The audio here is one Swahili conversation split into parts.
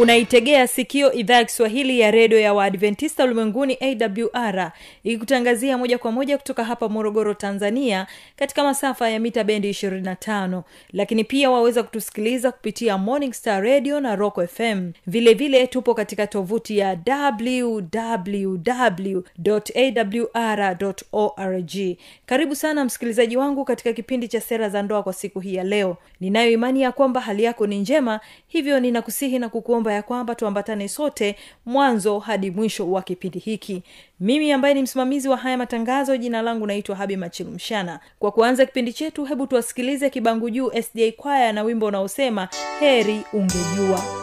unaitegea sikio idhaa ya kiswahili ya redio ya waadventista ulimwenguni awr ikikutangazia moja kwa moja kutoka hapa morogoro tanzania katika masafa ya mita bendi 25 lakini pia waweza kutusikiliza kupitia morning star radio na rock fm vile vile tupo katika tovuti ya www awr org. Karibu sana msikilizaji wangu katika kipindi cha sera za ndoa kwa siku hii ya leo. Ninayo imani ya kwamba hali yako ni njema hivyo ninakusihi na kukuomba ya kwamba tuambatane sote mwanzo hadi mwisho wa kipindi hiki mimi ambaye ni msimamizi wa haya matangazo jina langu naitwa habi machilumshana kwa kuanza kipindi chetu hebu tuwasikilize kibangu juu sda kwaya na wimbo unaosema heri ungejua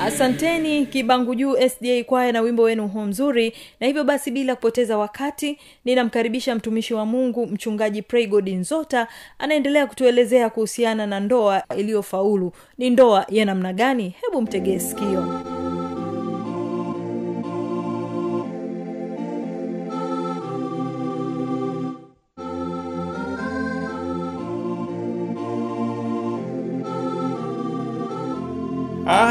asanteni kibangu juu sda kwaya na wimbo wenu huo mzuri. Na hivyo basi bila kupoteza wakati ninamkaribisha mtumishi wa mungu mchungaji praygod nzota anaendelea kutuelezea kuhusiana na ndoa iliyofaulu. Ni ndoa ya namna gani? Hebu mtegee sikio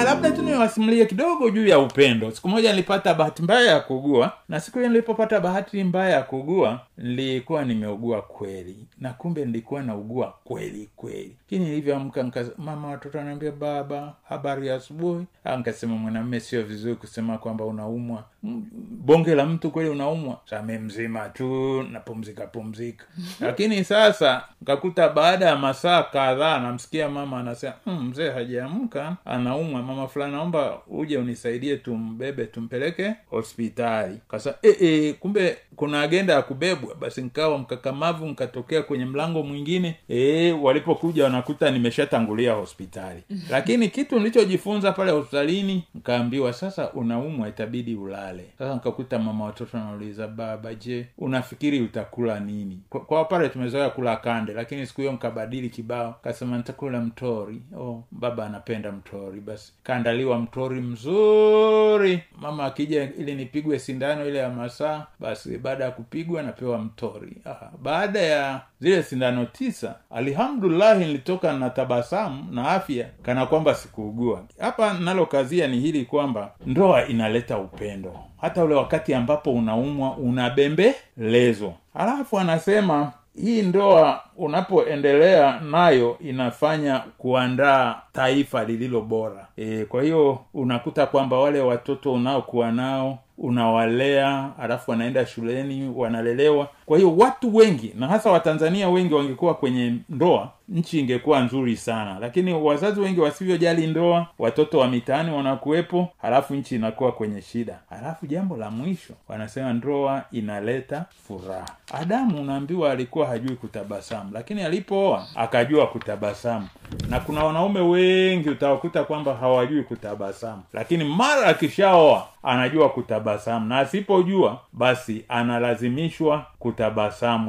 labda tu niwasimulie kidogo juu ya upendo. Siku moja nilipata bahati mbaya ya kuugua na siku hiyo nilipopata bahati mbaya ya kuugua nilikuwa nimeugua kweli. Na kumbe nilikuwa naugua kweli kweli. Lakini nilivyoamka mama watoto anaambia baba habari ya asubuhi. Nkasema mwanamme sio vizuri kusema kwamba unaumwa. Bonge la mtu kweli unaumwa? Same mzima tu napumzika pumzika. Lakini sasa nkakuta baada ya masaa kadhaa namsikia mama anasema "Mm, mzee hajaamka anaumwa. Mama fulani naomba uje unisaidie tumbebe tumpeleke hospitali kasa e, e, kumbe kuna agenda ya kubebwa basi nkawa mkakamavu nkatokea kwenye mlango mwingine. E, walipokuja wanakuta nimeshatangulia hospitali. Lakini kitu nilichojifunza pale hospitalini nkaambiwa sasa unaumwa itabidi ulale. Sasa nkakuta mama watoto anauliza baba je unafikiri utakula nini? Kwa, kwa pale tumezoea kula kande lakini siku hiyo nkabadili kibao kasema nitakula mtori. Oh, baba anapenda mtori basi kaandaliwa mtori mzuri. Mama akija ili nipigwe sindano ile ya masaa basi baada ya kupigwa napewa mtori. Aha, baada ya zile sindano tisa alhamdulillahi nilitoka na tabasamu na afya kana kwamba sikuugua. Hapa nalokazia ni hili kwamba ndoa inaleta upendo. Hata ule wakati ambapo unaumwa unabembelezwa. Alafu anasema hii ndoa unapoendelea nayo inafanya kuandaa taifa lililo bora. E, kwa hiyo unakuta kwamba wale watoto unaokuwa nao unawalea alafu wanaenda shuleni wanalelewa kwa hiyo watu wengi na hasa watanzania wengi wangekuwa kwenye ndoa nchi ingekuwa nzuri sana. Lakini wazazi wengi wasivyojali ndoa watoto wa mitaani wanakuwepo halafu nchi inakuwa kwenye shida. Halafu jambo la mwisho wanasema ndoa inaleta furaha. Adamu unaambiwa alikuwa hajui kutabasamu lakini alipooa akajua kutabasamu. Na kuna wanaume wengi utawakuta kwamba hawajui kutabasamu. Lakini mara akishaoa anajua kutabasamu. Na asipojua basi analazimishwa kutabasamu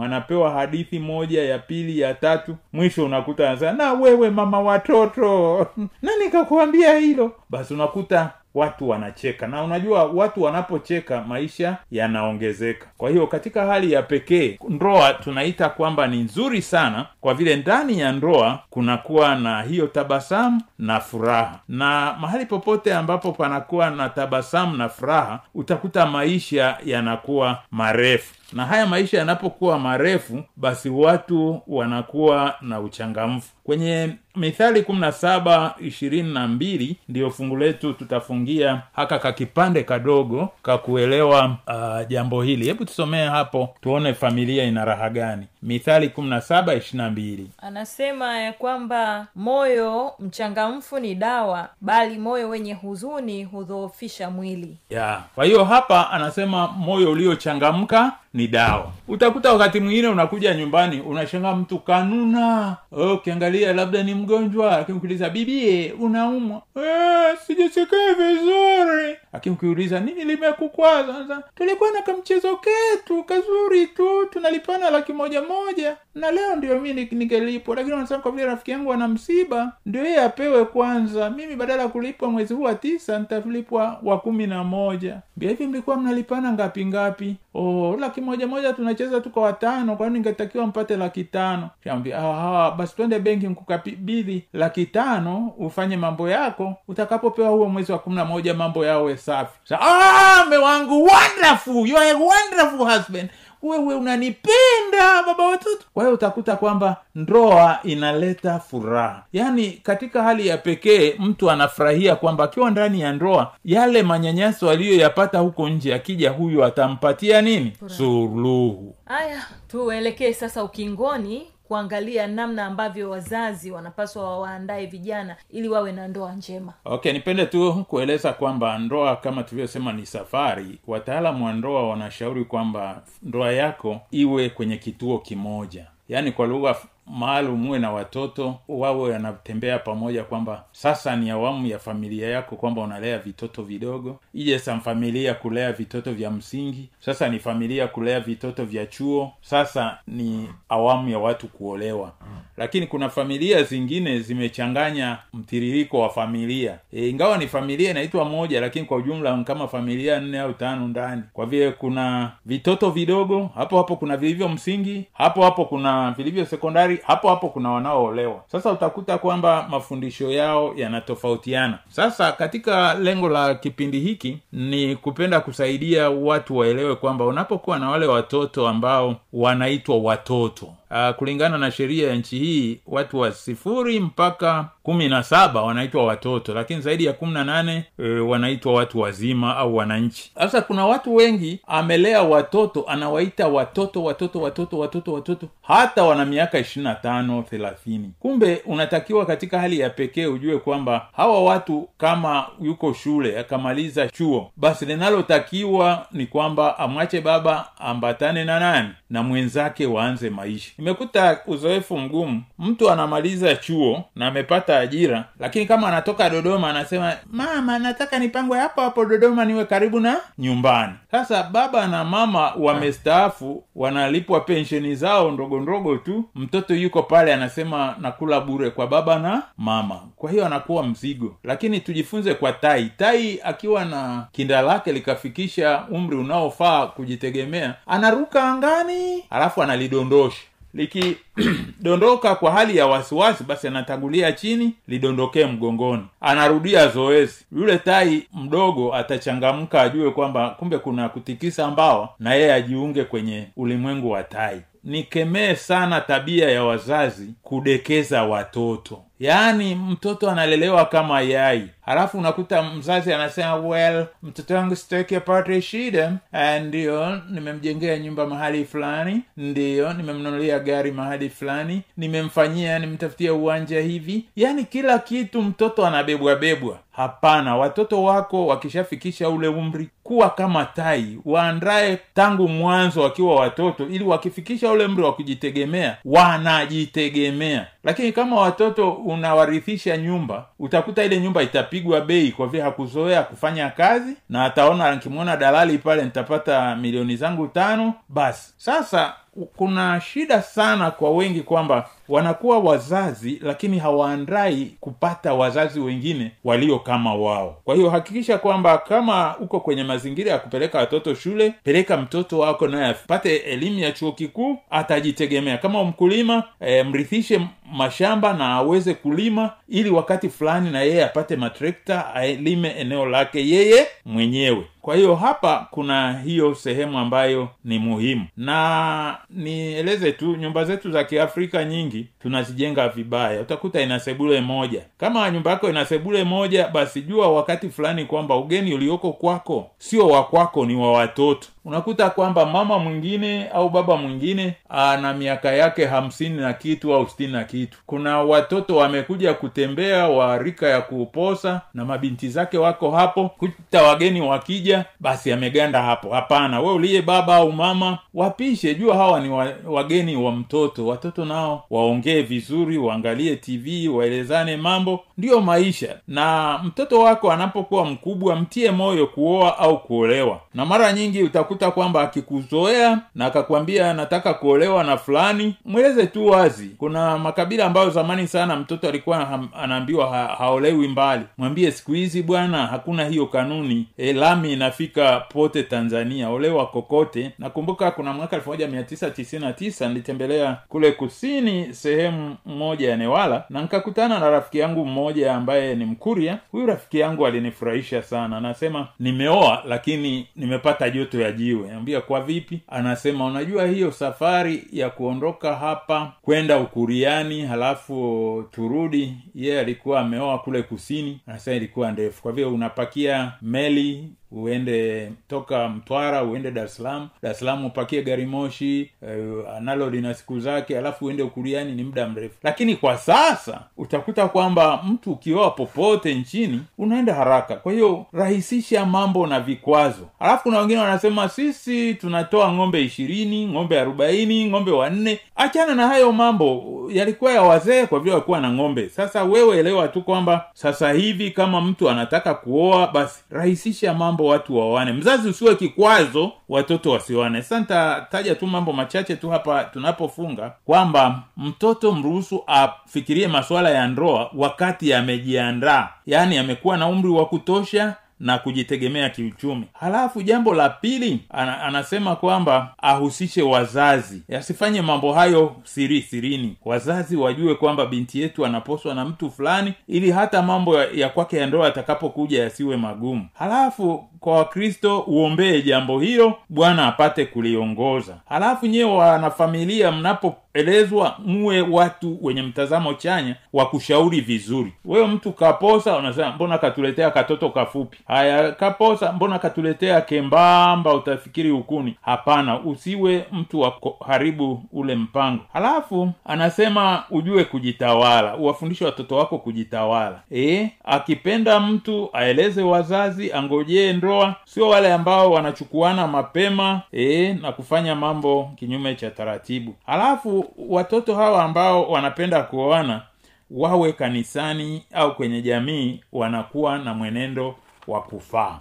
anapewa hadithi moja ya pili ya tatu. Mwisho unakuta anasema na wewe mama watoto. Nani kakuambia hilo? Basi unakuta watu wanacheka. Na unajua watu wanapocheka maisha yanaongezeka. Kwa hiyo katika hali ya pekee ndoa tunaita kwamba ni nzuri sana kwa vile ndani ya ndoa kunakuwa na hiyo tabasamu na furaha. Na mahali popote ambapo panakuwa na tabasamu na furaha utakuta maisha yanakuwa marefu. Na haya maisha yanapokuwa marefu basi watu wanakuwa na uchangamfu. Kwenye mithali kumi na saba ishirini na mbili ndiyo fungu letu tutafungia haka kakipande kadogo kakuelewa uh, jambo hili. Hebu tusomee hapo tuone familia ina raha gani. Mithali kumi na saba ishirina mbili. Anasema ya kwamba moyo mchangamfu ni dawa bali moyo wenye huzuni hudhoofisha mwili. Ya. Kwa hiyo hapa anasema moyo uliochangamka ni dawa. Utakuta wakati mwingine unakuja nyumbani unashanga mtu kanuna. Ukiangalia okay, labda ni mgonjwa lakini ukiuliza bibie unaumwa? Eh, sijisikia vizuri. Lakini ukiuliza nini limekukwaza? Tulikuwa na kamchezo ketu kazuri tu tunalipana laki moja moja. Na leo ndio mi nigelipwa lakini wanasema kwa vile rafiki yangu ana msiba ndio yeye apewe kwanza. Mimi badala ya kulipwa mwezi huu wa tisa nitalipwa wa kumi na moja. Mbia hivi mlikuwa mnalipana ngapi ngapi? Oh, laki moja moja tunacheza tuko watano kwani ningetakiwa mpate laki tano. Shambia, "Ah, basi twende benki nkukabidhi laki tano ufanye mambo yako. Utakapopewa huo mwezi wa kumi na moja mambo yawe safi. Sa, ah, me wangu wonderful you are a wonderful husband wewe unanipenda baba watoto. Kwa hiyo utakuta kwamba ndoa inaleta furaha. Yaani katika hali ya pekee mtu anafurahia kwamba akiwa ndani ya ndoa yale manyanyaso aliyoyapata huko nje akija huyu atampatia nini? Suluhu. Haya tuelekee sasa ukingoni kuangalia namna ambavyo wazazi wanapaswa wawaandae vijana ili wawe na ndoa njema. Okay nipende tu kueleza kwamba ndoa kama tulivyosema ni safari. Wataalamu wa ndoa wanashauri kwamba ndoa yako iwe kwenye kituo kimoja. Yaani kwa lugha maalum uwe na watoto wawe wanatembea pamoja kwamba sasa ni awamu ya familia yako kwamba unalea vitoto vidogo. Ije sa familia kulea vitoto vya msingi. Sasa ni familia kulea vitoto vya chuo. Sasa ni awamu ya watu kuolewa. Lakini kuna familia zingine zimechanganya mtiririko wa familia. E, ingawa ni familia inaitwa moja lakini kwa ujumla kama familia nne au tano ndani. Kwa vile kuna vitoto vidogo hapo hapo kuna vilivyo msingi hapo hapo kuna vilivyo sekondari hapo hapo kuna wanaoolewa. Sasa utakuta kwamba mafundisho yao yanatofautiana. Sasa katika lengo la kipindi hiki ni kupenda kusaidia watu waelewe kwamba unapokuwa na wale watoto ambao wanaitwa watoto uh, kulingana na sheria ya nchi hii watu wa sifuri mpaka kumi na saba wanaitwa watoto lakini zaidi ya kumi na nane e, wanaitwa watu wazima au wananchi. Sasa kuna watu wengi amelea watoto anawaita watoto watoto watoto watoto watoto hata wana miaka ishirini na tano thelathini. Kumbe unatakiwa katika hali ya pekee ujue kwamba hawa watu kama yuko shule akamaliza chuo basi linalotakiwa ni kwamba amwache baba ambatane na nani? Na mwenzake waanze maisha imekuta uzoefu mgumu. Mtu anamaliza chuo na amepata ajira lakini kama anatoka dodoma anasema mama nataka nipangwe hapo hapo dodoma niwe karibu na nyumbani. Sasa baba na mama wamestaafu wanalipwa pensheni zao ndogo ndogo tu. Mtoto yuko pale anasema nakula bure kwa baba na mama. Kwa hiyo anakuwa mzigo. Lakini tujifunze kwa tai. Tai akiwa na kinda lake likafikisha umri unaofaa kujitegemea anaruka angani alafu analidondosha likidondoka kwa hali ya wasiwasi basi anatangulia chini lidondokee mgongoni. Anarudia zoezi. Yule tai mdogo atachangamka ajue kwamba kumbe kuna kutikisa mbawa na yeye ajiunge kwenye ulimwengu wa tai. Nikemee sana tabia ya wazazi kudekeza watoto yaani mtoto analelewa kama yai. Halafu unakuta mzazi anasema well mtoto wangu sitaki apate shida. Ndiyo ndio nimemjengea nyumba mahali fulani. Ndio nimemnunulia gari mahali fulani. Nimemfanyia nimtafutia uwanja hivi. Yaani kila kitu mtoto anabebwabebwa hapana watoto wako wakishafikisha ule umri kuwa kama tai. Waandae tangu mwanzo wakiwa watoto ili wakifikisha ule umri wa kujitegemea wanajitegemea. Lakini kama watoto unawarithisha nyumba utakuta ile nyumba itapigwa bei kwa vile hakuzoea kufanya kazi na ataona nkimwona dalali pale nitapata milioni zangu tano basi. Sasa kuna shida sana kwa wengi kwamba wanakuwa wazazi lakini hawaandai kupata wazazi wengine walio kama wao. Kwa hiyo hakikisha kwamba kama uko kwenye mazingira ya kupeleka watoto shule peleka mtoto wako naye apate elimu ya chuo kikuu atajitegemea. Kama mkulima e, mrithishe mashamba na aweze kulima ili wakati fulani na yeye apate matrekta alime eneo lake yeye mwenyewe kwa hiyo hapa kuna hiyo sehemu ambayo ni muhimu. Na nieleze tu nyumba zetu za kiafrika nyingi tunazijenga vibaya. Utakuta ina sebule moja. Kama nyumba yako ina sebule moja basi jua wakati fulani kwamba ugeni ulioko kwako sio wa kwako ni wa watoto unakuta kwamba mama mwingine au baba mwingine ana miaka yake hamsini na kitu au sitini na kitu. Kuna watoto wamekuja kutembea wa rika ya kuposa na mabinti zake wako hapo. Kuta wageni wakija basi ameganda hapo. Hapana we uliye baba au mama wapishe. Jua hawa ni wa, wageni wa mtoto. Watoto nao waongee vizuri waangalie tv waelezane mambo. Ndiyo maisha. Na mtoto wako anapokuwa mkubwa mtie moyo kuoa au kuolewa. Na mara nyingi utakuta kwamba akikuzoea na akakwambia nataka kuolewa na fulani. Mweleze tu wazi. Kuna makabila ambayo zamani sana mtoto alikuwa anaambiwa ha, haolewi mbali. Mwambie siku hizi bwana hakuna hiyo kanuni. E, lami inafika pote tanzania. Olewa kokote. Nakumbuka kuna mwaka 1999 nilitembelea kule kusini sehemu moja ya newala na nikakutana na rafiki yangu mmoja ambaye ni mkuria. Huyu rafiki yangu alinifurahisha sana. Anasema nimeoa lakini nimepata joto ya jiwe ambia kwa vipi? Anasema unajua hiyo safari ya kuondoka hapa kwenda ukuriani halafu turudi yeye alikuwa ameoa kule kusini anasema ilikuwa ndefu. Kwa vile unapakia meli uende toka mtwara uende dar es salaam. Dar salaam upakie gari moshi uh, nalo lina siku zake alafu uende ukuriani ni muda mrefu. Lakini kwa sasa utakuta kwamba mtu ukioa popote nchini unaenda haraka. Kwa hiyo rahisisha mambo na vikwazo. Alafu kuna wengine wanasema sisi tunatoa ng'ombe ishirini ng'ombe arobaini ng'ombe wanne. Achana na hayo mambo. Yalikuwa ya wazee kwa vile walikuwa na ng'ombe. Sasa wewe elewa tu kwamba sasa hivi kama mtu anataka kuoa basi rahisisha mambo watu waoane. Mzazi usiwe kikwazo watoto wasioane. Sasa nitataja tu mambo machache tu hapa tunapofunga kwamba mtoto mruhusu afikirie masuala ya ndoa wakati yamejiandaa yaani amekuwa na umri wa kutosha na kujitegemea kiuchumi. Halafu jambo la pili ana, anasema kwamba ahusishe wazazi. Asifanye mambo hayo siri sirini. Wazazi wajue kwamba binti yetu anaposwa na mtu fulani ili hata mambo ya, ya kwake ya ndoa atakapokuja yasiwe magumu. Halafu kwa wakristo uombee jambo hilo bwana apate kuliongoza. Halafu nyewe wanafamilia mnapo elezwa muwe watu wenye mtazamo chanya wa kushauri vizuri. Wewe mtu kaposa unasema mbona katuletea katoto kafupi? Haya kaposa mbona katuletea kembamba utafikiri ukuni? Hapana usiwe mtu wa haribu ule mpango. Halafu anasema ujue kujitawala uwafundishe watoto wako kujitawala. E, akipenda mtu aeleze wazazi angojee ndoa sio wale ambao wanachukuana mapema e, na kufanya mambo kinyume cha taratibu. Halafu watoto hawa ambao wanapenda kuoana wawe kanisani au kwenye jamii wanakuwa na mwenendo wa kufaa.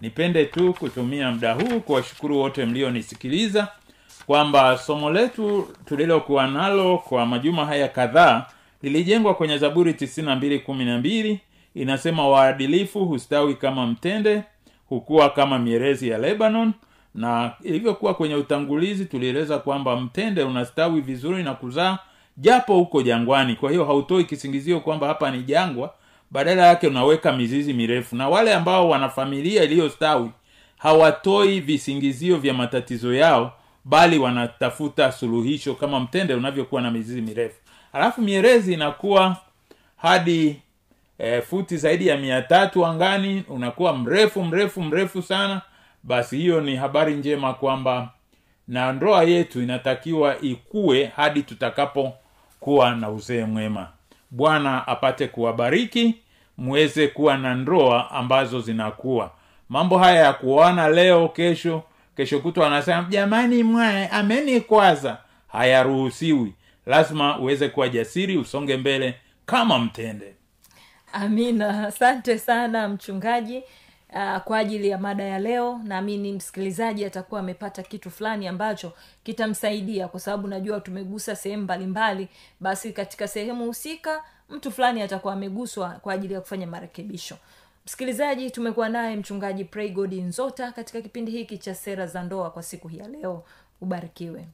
Nipende tu kutumia muda huu kuwashukuru wote mlionisikiliza kwamba somo letu tulilokuwa nalo kwa majuma haya kadhaa lilijengwa kwenye zaburi 9212 inasema waadilifu hustawi kama mtende hukuwa kama mierezi ya lebanon na ilivyokuwa kwenye utangulizi tulieleza kwamba mtende unastawi vizuri na kuzaa japo huko jangwani. Kwa hiyo hautoi kisingizio kwamba hapa ni jangwa badala yake unaweka mizizi mirefu. Na wale ambao wana familia iliyostawi hawatoi visingizio vya matatizo yao bali wanatafuta suluhisho kama mtende unavyokuwa na mizizi mirefu. Halafu mierezi inakuwa hadi e, futi zaidi ya mia tatu angani unakuwa mrefu mrefu mrefu sana. Basi hiyo ni habari njema kwamba na ndoa yetu inatakiwa ikue hadi tutakapokuwa na uzee mwema. Bwana apate kuwabariki muweze kuwa na ndoa ambazo zinakuwa. Mambo haya ya kuoana leo kesho kesho kutwa anasema jamani mwae amenikwaza hayaruhusiwi. Lazima uweze kuwa jasiri usonge mbele kama mtende amina. Asante sana mchungaji uh, kwa ajili ya mada ya leo. Naamini msikilizaji atakuwa amepata kitu fulani ambacho kitamsaidia kwa sababu najua tumegusa sehemu mbalimbali. Basi katika sehemu husika mtu fulani atakuwa ameguswa kwa ajili ya kufanya marekebisho. Msikilizaji tumekuwa naye mchungaji praygod nzota katika kipindi hiki cha sera za ndoa kwa siku hii ya leo. Ubarikiwe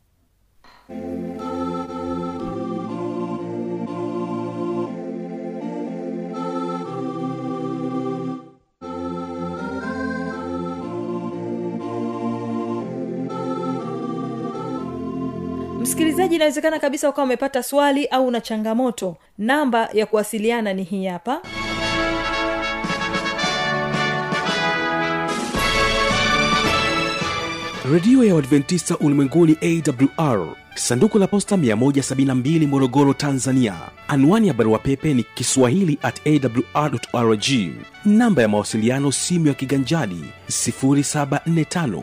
msikilizaji inawezekana kabisa ukawa umepata swali au una changamoto. Namba ya kuwasiliana ni hii hapa. Redio ya uadventista ulimwenguni awr sanduku la posta 172 morogoro tanzania. Anwani ya barua pepe ni kiswahili at awrrg namba ya mawasiliano simu ya kiganjadi 745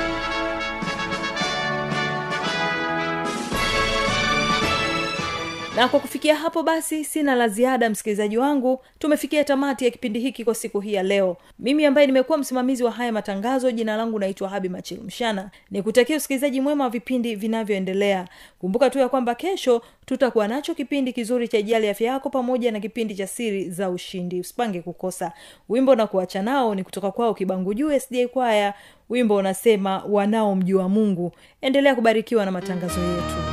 na kwa kufikia hapo basi sina la ziada msikilizaji wangu. Tumefikia tamati ya kipindi hiki kwa siku hii ya leo. Mimi ambaye nimekuwa msimamizi wa haya matangazo jina langu naitwa habi machilmshana nikutakia usikilizaji mwema wa vipindi vinavyoendelea. Kumbuka tu ya kwamba kesho tutakuwa nacho kipindi kizuri cha ijali afya yako pamoja na kipindi cha siri za ushindi. Usipange kukosa. Wimbo na kuacha nao ni kutoka kwao kibangu juu sda kwaya. Wimbo unasema wanaomjua mungu. Endelea kubarikiwa na matangazo yetu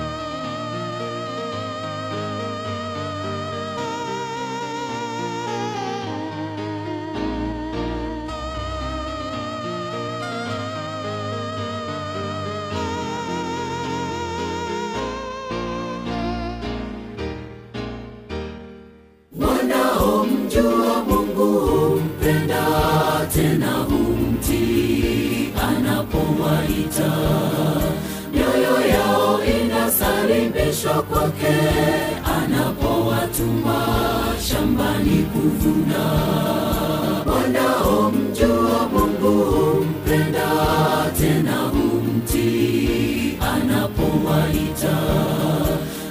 anapowaita mioyo yao inasalimishwa kwake. Anapowatuma shambani kuvuna. Wanaomjua mungu humpenda tena humtii. Anapowaita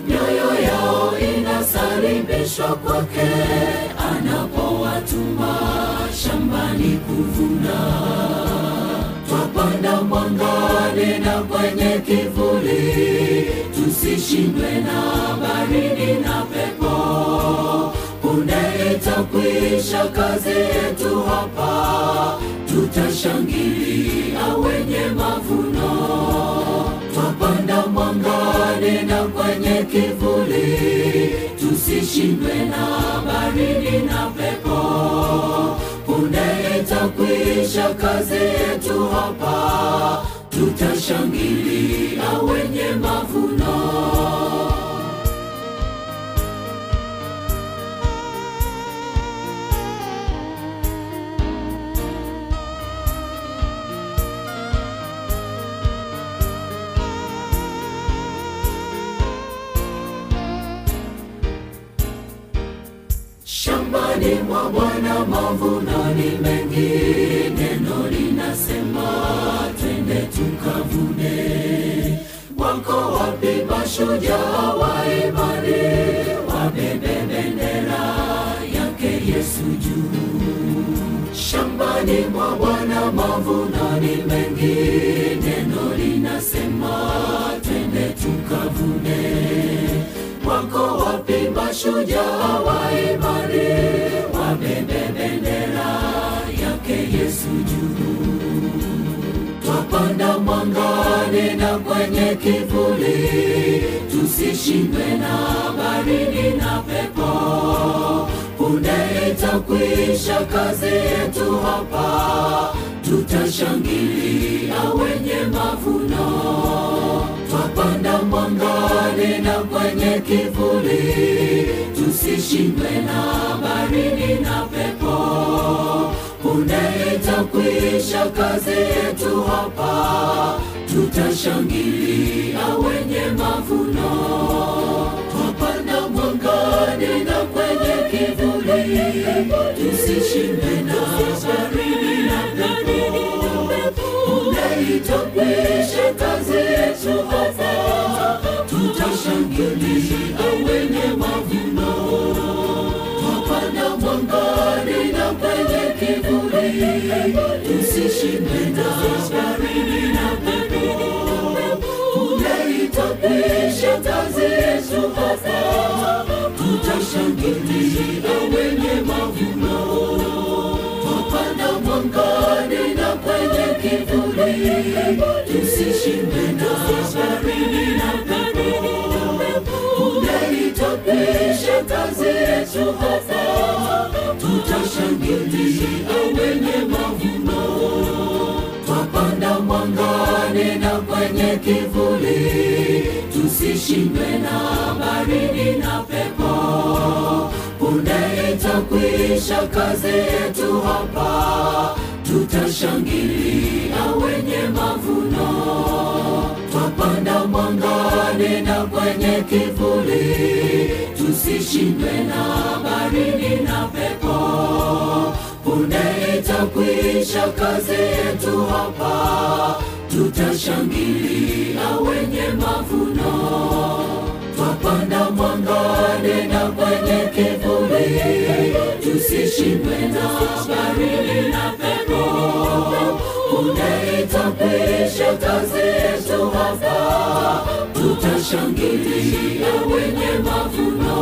mioyo yao inasalimishwa kwake. Anapowatuma shambani kuvuna twapanda mwangani na kwenye kivuli tusishindwe na baridi na pepo. Punde itakwisha kazi yetu hapa tutashangilia wenye mavuno. Twapanda mwangani na kwenye kivuli tusishindwe na baridi na pepo itakwisha kazi yetu hapa tutashangilia wenye mavuno. Shambani mwa bwana mavuno mashujaa wa imani wabebe bendera yake yesu juu. Shambani mwa bwana mavuno ni mengi neno linasema twende tukavune. Wako wapi mashujaa wa imani wabebe bendera yake yesu juu. Twapanda mwangani na kwenye kivuli tusishindwe na baridi na pepo. Punde itakwisha kazi yetu hapa tutashangilia wenye mavuno. Twapanda mwangani na kwenye kivuli tusishindwe na baridi na pepo. Punde itakwisha kazi yetu hapa tutashangilia wenye mavuno. Twapanda mwangani na kwenye kivuli. Tusishindwe na baridi na pepo. Punde kazi yetu hapa. Tutashangilia wenye mavuno. Twapanda mwangani na kwenye kivuli. Tusishindwe na baridi na pepo kazi hapa. Tutashangilia wenye mavuno. Twapanda mwangani na kwenye kivuli tusishindwe na baridi na pepo. Punde itakwisha kazi yetu hapa tutashangilia wenye mavuno. Twapanda mwangani na kwenye kivuli tusishindwe na baridi na pepo. Punde itakwisha kazi yetu hapa tutashangilia wenye mavuno. Twapanda mwangani na kwenye kivuli. Tusishindwe na baridi na pepo. Unaitapisha kazi yetu hapa. Tutashangilia wenye mavuno